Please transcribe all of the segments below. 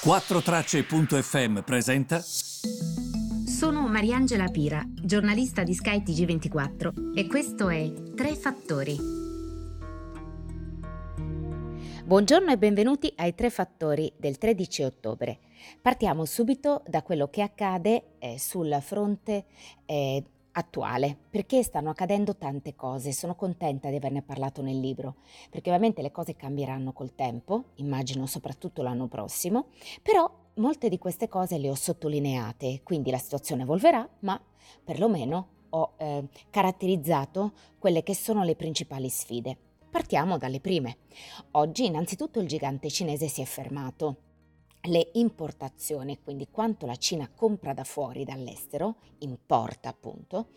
4Tracce.fm presenta. Sono Mariangela Pira, giornalista di Sky TG24 e questo è Tre Fattori. Buongiorno e benvenuti ai Tre Fattori del 13 ottobre. Partiamo subito da quello che accade eh, sul fronte eh, attuale, perché stanno accadendo tante cose, sono contenta di averne parlato nel libro, perché ovviamente le cose cambieranno col tempo, immagino soprattutto l'anno prossimo, però molte di queste cose le ho sottolineate, quindi la situazione evolverà, ma perlomeno ho eh, caratterizzato quelle che sono le principali sfide. Partiamo dalle prime. Oggi innanzitutto il gigante cinese si è fermato le importazioni, quindi quanto la Cina compra da fuori, dall'estero, importa appunto,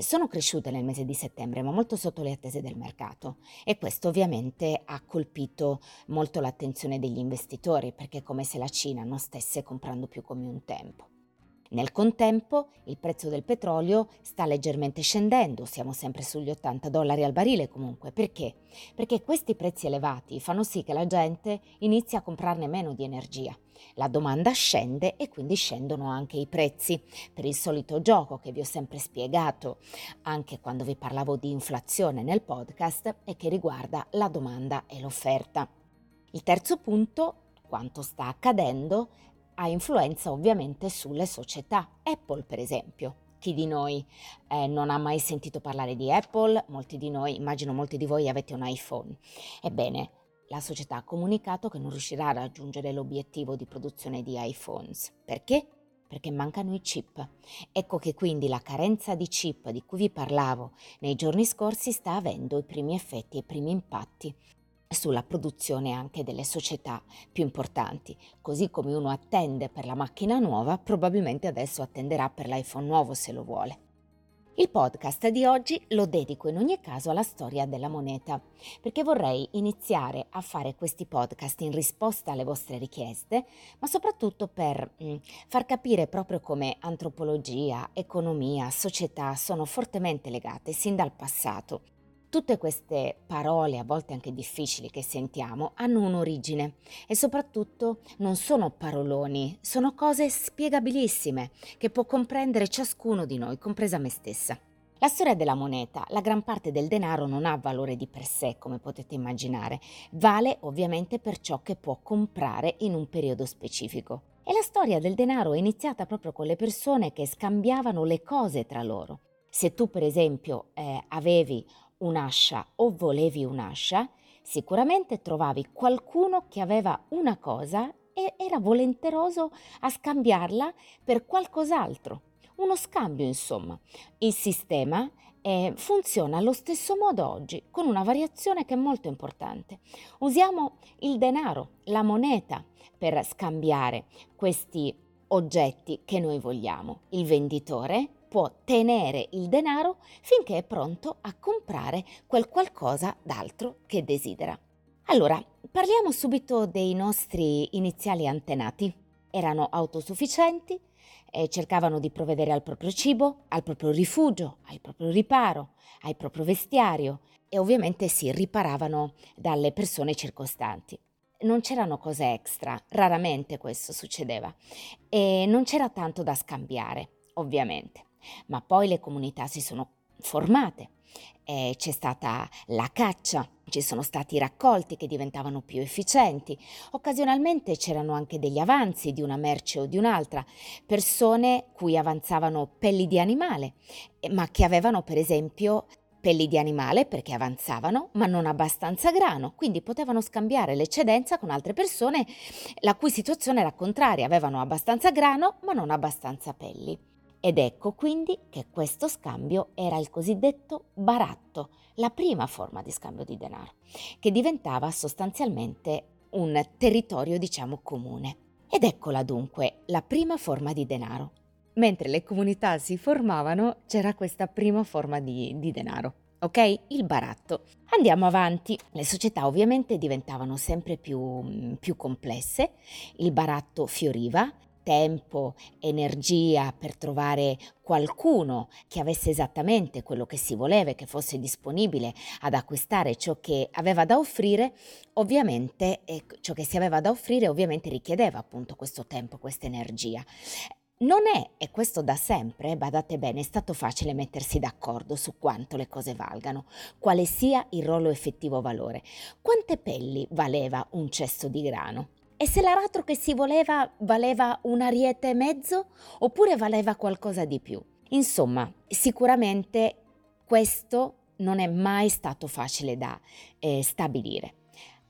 sono cresciute nel mese di settembre, ma molto sotto le attese del mercato e questo ovviamente ha colpito molto l'attenzione degli investitori perché è come se la Cina non stesse comprando più come un tempo. Nel contempo il prezzo del petrolio sta leggermente scendendo, siamo sempre sugli 80 dollari al barile comunque. Perché? Perché questi prezzi elevati fanno sì che la gente inizi a comprarne meno di energia. La domanda scende e quindi scendono anche i prezzi per il solito gioco che vi ho sempre spiegato anche quando vi parlavo di inflazione nel podcast e che riguarda la domanda e l'offerta. Il terzo punto, quanto sta accadendo, ha influenza ovviamente sulle società. Apple, per esempio. Chi di noi eh, non ha mai sentito parlare di Apple? Molti di noi, immagino molti di voi avete un iPhone. Ebbene, la società ha comunicato che non riuscirà a raggiungere l'obiettivo di produzione di iPhones. Perché? Perché mancano i chip. Ecco che quindi la carenza di chip di cui vi parlavo nei giorni scorsi sta avendo i primi effetti e i primi impatti sulla produzione anche delle società più importanti. Così come uno attende per la macchina nuova, probabilmente adesso attenderà per l'iPhone nuovo se lo vuole. Il podcast di oggi lo dedico in ogni caso alla storia della moneta, perché vorrei iniziare a fare questi podcast in risposta alle vostre richieste, ma soprattutto per mm, far capire proprio come antropologia, economia, società sono fortemente legate sin dal passato Tutte queste parole, a volte anche difficili, che sentiamo, hanno un'origine e soprattutto non sono paroloni, sono cose spiegabilissime che può comprendere ciascuno di noi, compresa me stessa. La storia della moneta, la gran parte del denaro non ha valore di per sé, come potete immaginare, vale ovviamente per ciò che può comprare in un periodo specifico. E la storia del denaro è iniziata proprio con le persone che scambiavano le cose tra loro. Se tu per esempio eh, avevi un'ascia o volevi un'ascia, sicuramente trovavi qualcuno che aveva una cosa e era volenteroso a scambiarla per qualcos'altro. Uno scambio, insomma. Il sistema eh, funziona allo stesso modo oggi, con una variazione che è molto importante. Usiamo il denaro, la moneta, per scambiare questi oggetti che noi vogliamo. Il venditore può tenere il denaro finché è pronto a comprare quel qualcosa d'altro che desidera. Allora, parliamo subito dei nostri iniziali antenati. Erano autosufficienti, e cercavano di provvedere al proprio cibo, al proprio rifugio, al proprio riparo, al proprio vestiario e ovviamente si riparavano dalle persone circostanti. Non c'erano cose extra, raramente questo succedeva e non c'era tanto da scambiare, ovviamente. Ma poi le comunità si sono formate, eh, c'è stata la caccia, ci sono stati i raccolti che diventavano più efficienti, occasionalmente c'erano anche degli avanzi di una merce o di un'altra, persone cui avanzavano pelli di animale, ma che avevano per esempio pelli di animale perché avanzavano, ma non abbastanza grano, quindi potevano scambiare l'eccedenza con altre persone la cui situazione era contraria, avevano abbastanza grano ma non abbastanza pelli. Ed ecco quindi che questo scambio era il cosiddetto baratto, la prima forma di scambio di denaro, che diventava sostanzialmente un territorio diciamo comune. Ed eccola dunque la prima forma di denaro. Mentre le comunità si formavano c'era questa prima forma di, di denaro. Ok? Il baratto. Andiamo avanti. Le società ovviamente diventavano sempre più, più complesse, il baratto fioriva tempo, energia per trovare qualcuno che avesse esattamente quello che si voleva e che fosse disponibile ad acquistare ciò che aveva da offrire, ovviamente eh, ciò che si aveva da offrire ovviamente richiedeva appunto questo tempo, questa energia. Non è, e questo da sempre, badate bene, è stato facile mettersi d'accordo su quanto le cose valgano, quale sia il loro effettivo valore. Quante pelli valeva un cesto di grano? E se l'aratro che si voleva valeva un ariete e mezzo oppure valeva qualcosa di più? Insomma, sicuramente questo non è mai stato facile da eh, stabilire.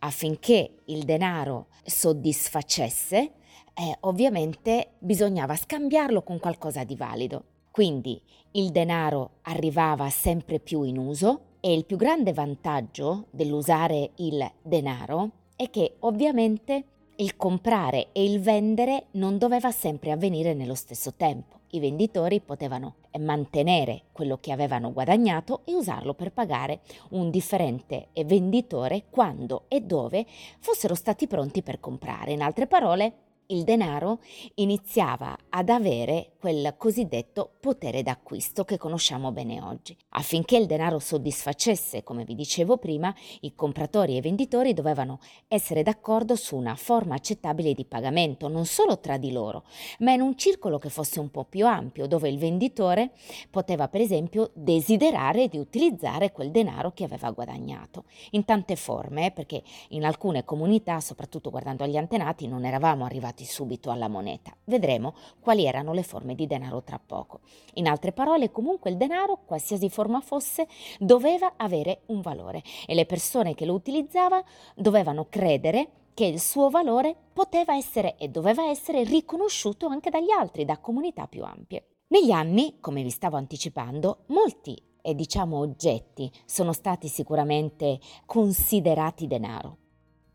Affinché il denaro soddisfacesse, eh, ovviamente bisognava scambiarlo con qualcosa di valido. Quindi il denaro arrivava sempre più in uso e il più grande vantaggio dell'usare il denaro è che ovviamente il comprare e il vendere non doveva sempre avvenire nello stesso tempo. I venditori potevano mantenere quello che avevano guadagnato e usarlo per pagare un differente venditore quando e dove fossero stati pronti per comprare. In altre parole, il denaro iniziava ad avere quel cosiddetto potere d'acquisto che conosciamo bene oggi. Affinché il denaro soddisfacesse, come vi dicevo prima, i compratori e i venditori dovevano essere d'accordo su una forma accettabile di pagamento, non solo tra di loro, ma in un circolo che fosse un po' più ampio, dove il venditore poteva per esempio desiderare di utilizzare quel denaro che aveva guadagnato, in tante forme, perché in alcune comunità, soprattutto guardando agli antenati, non eravamo arrivati arrivati subito alla moneta. Vedremo quali erano le forme di denaro tra poco. In altre parole, comunque il denaro, qualsiasi forma fosse, doveva avere un valore e le persone che lo utilizzavano dovevano credere che il suo valore poteva essere e doveva essere riconosciuto anche dagli altri, da comunità più ampie. Negli anni, come vi stavo anticipando, molti e diciamo oggetti sono stati sicuramente considerati denaro.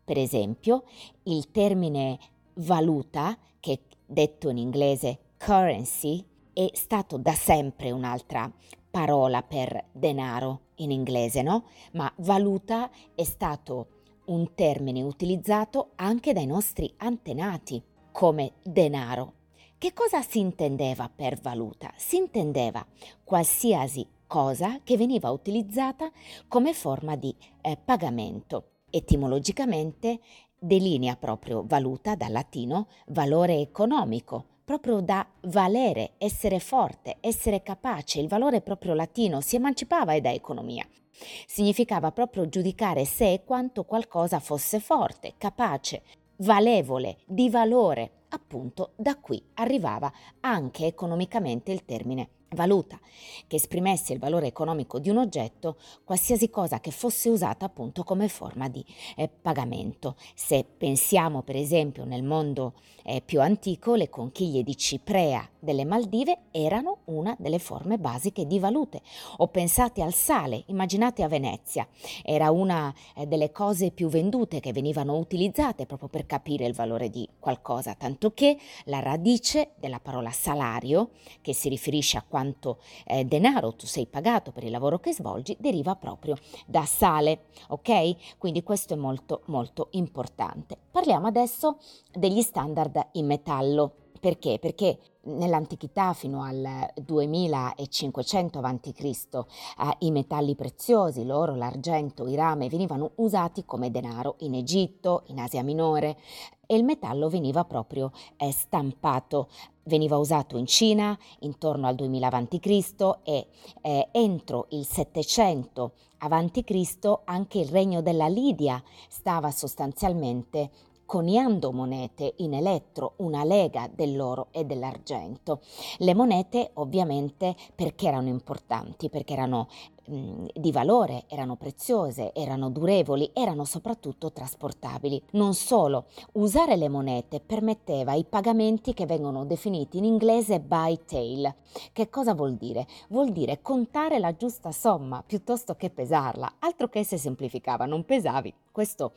Per esempio, il termine valuta, che detto in inglese currency, è stato da sempre un'altra parola per denaro in inglese, no? Ma valuta è stato un termine utilizzato anche dai nostri antenati come denaro. Che cosa si intendeva per valuta? Si intendeva qualsiasi cosa che veniva utilizzata come forma di eh, pagamento. Etimologicamente delinea proprio valuta dal latino valore economico, proprio da valere, essere forte, essere capace, il valore proprio latino si emancipava da economia. Significava proprio giudicare se e quanto qualcosa fosse forte, capace, valevole, di valore. Appunto da qui arrivava anche economicamente il termine valuta che esprimesse il valore economico di un oggetto, qualsiasi cosa che fosse usata appunto come forma di eh, pagamento. Se pensiamo per esempio nel mondo eh, più antico, le conchiglie di Ciprea delle Maldive erano una delle forme basiche di valute. O pensate al sale, immaginate a Venezia, era una eh, delle cose più vendute che venivano utilizzate proprio per capire il valore di qualcosa, tanto che la radice della parola salario, che si riferisce a quanto eh, denaro tu sei pagato per il lavoro che svolgi, deriva proprio da sale, ok? Quindi questo è molto molto importante. Parliamo adesso degli standard in metallo. Perché? Perché nell'antichità fino al 2500 a.C. eh, i metalli preziosi, l'oro, l'argento, il rame venivano usati come denaro in Egitto, in Asia Minore e il metallo veniva proprio eh, stampato veniva usato in Cina intorno al 2000 a.C. e eh, entro il 700 a.C. anche il regno della Lidia stava sostanzialmente coniando monete in elettro, una lega dell'oro e dell'argento. Le monete ovviamente perché erano importanti, perché erano di valore, erano preziose, erano durevoli, erano soprattutto trasportabili. Non solo, usare le monete permetteva i pagamenti che vengono definiti in inglese by tail. Che cosa vuol dire? Vuol dire contare la giusta somma piuttosto che pesarla, altro che se semplificava, non pesavi. Questo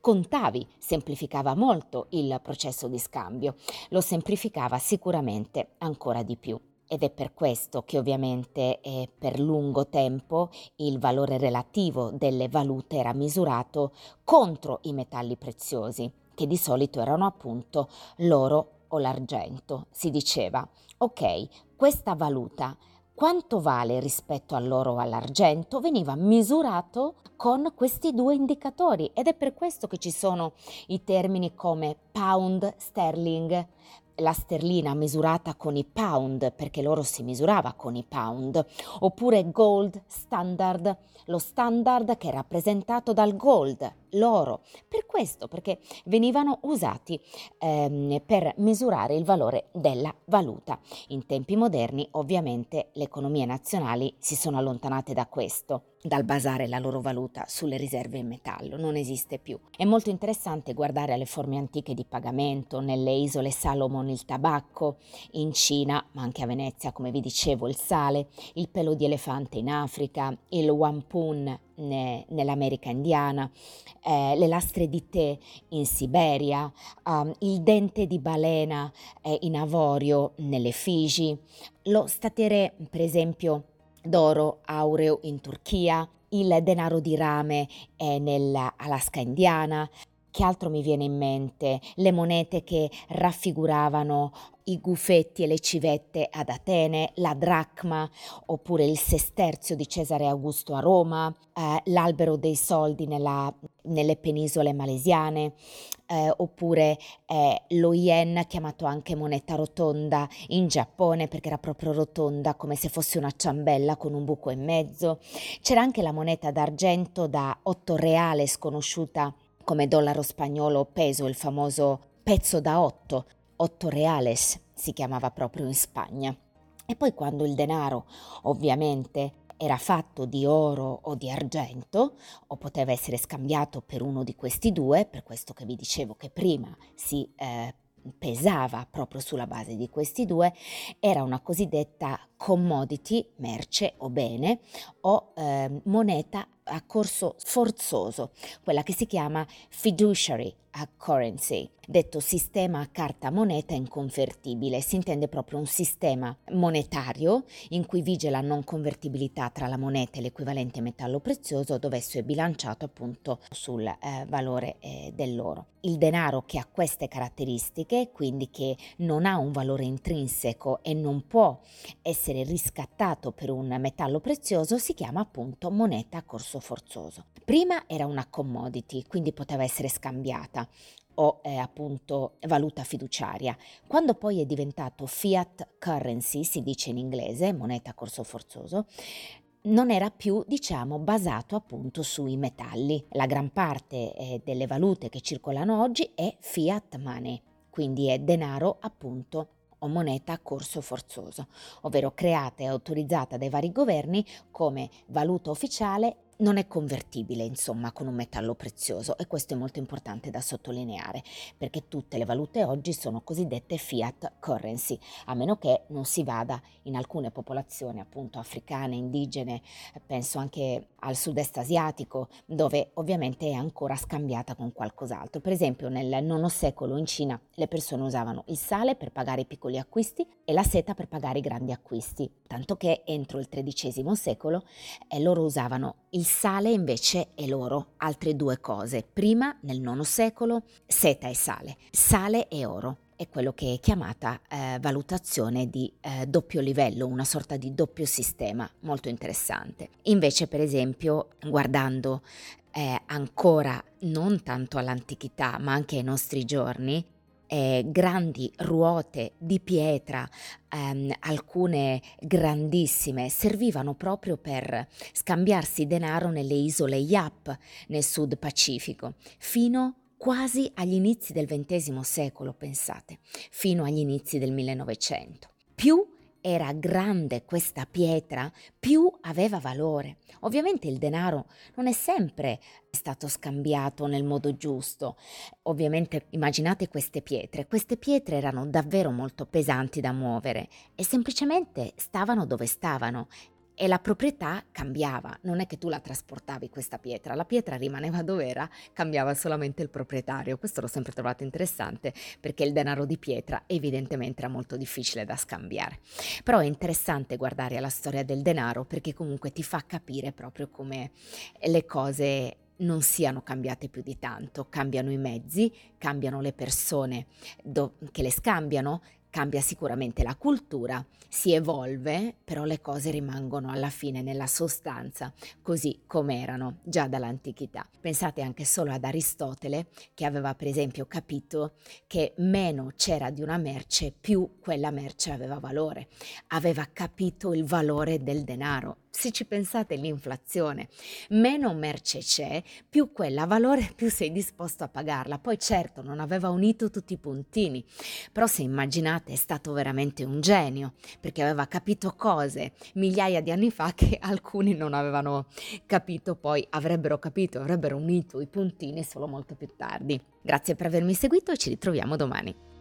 contavi, semplificava molto il processo di scambio, lo semplificava sicuramente ancora di più. Ed è per questo che ovviamente eh, per lungo tempo il valore relativo delle valute era misurato contro i metalli preziosi, che di solito erano appunto l'oro o l'argento. Si diceva, ok, questa valuta quanto vale rispetto all'oro o all'argento veniva misurato con questi due indicatori ed è per questo che ci sono i termini come pound sterling, la sterlina misurata con i pound, perché l'oro si misurava con i pound, oppure gold standard, lo standard che è rappresentato dal gold, l'oro. Per questo, perché venivano usati ehm, per misurare il valore della valuta. In tempi moderni, ovviamente, le economie nazionali si sono allontanate da questo dal basare la loro valuta sulle riserve in metallo, non esiste più. È molto interessante guardare alle forme antiche di pagamento nelle isole Salomon il tabacco, in Cina, ma anche a Venezia, come vi dicevo, il sale, il pelo di elefante in Africa, il wampun ne, nell'America indiana, eh, le lastre di tè in Siberia, um, il dente di balena eh, in avorio nelle Figi, lo statere, per esempio, d'oro aureo in Turchia, il denaro di rame è nell'Alaska indiana. Che altro mi viene in mente? Le monete che raffiguravano i gufetti e le civette ad Atene, la dracma oppure il sesterzio di Cesare Augusto a Roma, eh, l'albero dei soldi nella, nelle penisole malesiane, eh, oppure eh, lo yen chiamato anche moneta rotonda in Giappone perché era proprio rotonda come se fosse una ciambella con un buco in mezzo. C'era anche la moneta d'argento da 8 reale sconosciuta come dollaro spagnolo peso, il famoso pezzo da 8 Otto Reales si chiamava proprio in Spagna. E poi quando il denaro ovviamente era fatto di oro o di argento o poteva essere scambiato per uno di questi due, per questo che vi dicevo che prima si eh, pesava proprio sulla base di questi due, era una cosiddetta commodity, merce o bene, o eh, moneta a corso forzoso, quella che si chiama fiduciary currency, detto sistema a carta moneta inconvertibile. Si intende proprio un sistema monetario in cui vige la non convertibilità tra la moneta e l'equivalente metallo prezioso dove esso è bilanciato appunto sul eh, valore eh, dell'oro. Il denaro che ha queste caratteristiche, quindi che non ha un valore intrinseco e non può essere riscattato per un metallo prezioso, si chiama appunto moneta a corso forzoso. Prima era una commodity, quindi poteva essere scambiata o eh, appunto valuta fiduciaria. Quando poi è diventato fiat currency, si dice in inglese, moneta corso forzoso, non era più, diciamo, basato appunto sui metalli. La gran parte eh, delle valute che circolano oggi è fiat money, quindi è denaro appunto o moneta a corso forzoso, ovvero creata e autorizzata dai vari governi come valuta ufficiale non è convertibile, insomma, con un metallo prezioso e questo è molto importante da sottolineare perché tutte le valute oggi sono cosiddette fiat currency, a meno che non si vada in alcune popolazioni appunto africane, indigene, penso anche al sud-est asiatico, dove ovviamente è ancora scambiata con qualcos'altro. Per esempio nel IX secolo in Cina le persone usavano il sale per pagare i piccoli acquisti e la seta per pagare i grandi acquisti, tanto che entro il XIII secolo eh, loro usavano il sale invece è l'oro, altre due cose. Prima, nel IX secolo, seta e sale, sale e oro è quello che è chiamata eh, valutazione di eh, doppio livello, una sorta di doppio sistema, molto interessante. Invece, per esempio, guardando eh, ancora non tanto all'antichità, ma anche ai nostri giorni, eh, grandi ruote di pietra, ehm, alcune grandissime, servivano proprio per scambiarsi denaro nelle isole Yap nel Sud Pacifico, fino quasi agli inizi del XX secolo, pensate, fino agli inizi del 1900. Più era grande questa pietra, più aveva valore. Ovviamente il denaro non è sempre stato scambiato nel modo giusto. Ovviamente immaginate queste pietre. Queste pietre erano davvero molto pesanti da muovere e semplicemente stavano dove stavano e la proprietà cambiava, non è che tu la trasportavi questa pietra, la pietra rimaneva dove era, cambiava solamente il proprietario. Questo l'ho sempre trovato interessante perché il denaro di pietra evidentemente era molto difficile da scambiare. Però è interessante guardare alla storia del denaro perché comunque ti fa capire proprio come le cose non siano cambiate più di tanto, cambiano i mezzi, cambiano le persone do- che le scambiano, Cambia sicuramente la cultura, si evolve, però le cose rimangono alla fine nella sostanza, così come erano già dall'antichità. Pensate anche solo ad Aristotele, che aveva per esempio capito che meno c'era di una merce, più quella merce aveva valore. Aveva capito il valore del denaro. Se ci pensate l'inflazione, meno merce c'è, più quella valore, più sei disposto a pagarla. Poi certo non aveva unito tutti i puntini, però se immaginate è stato veramente un genio, perché aveva capito cose migliaia di anni fa che alcuni non avevano capito, poi avrebbero capito, avrebbero unito i puntini solo molto più tardi. Grazie per avermi seguito e ci ritroviamo domani.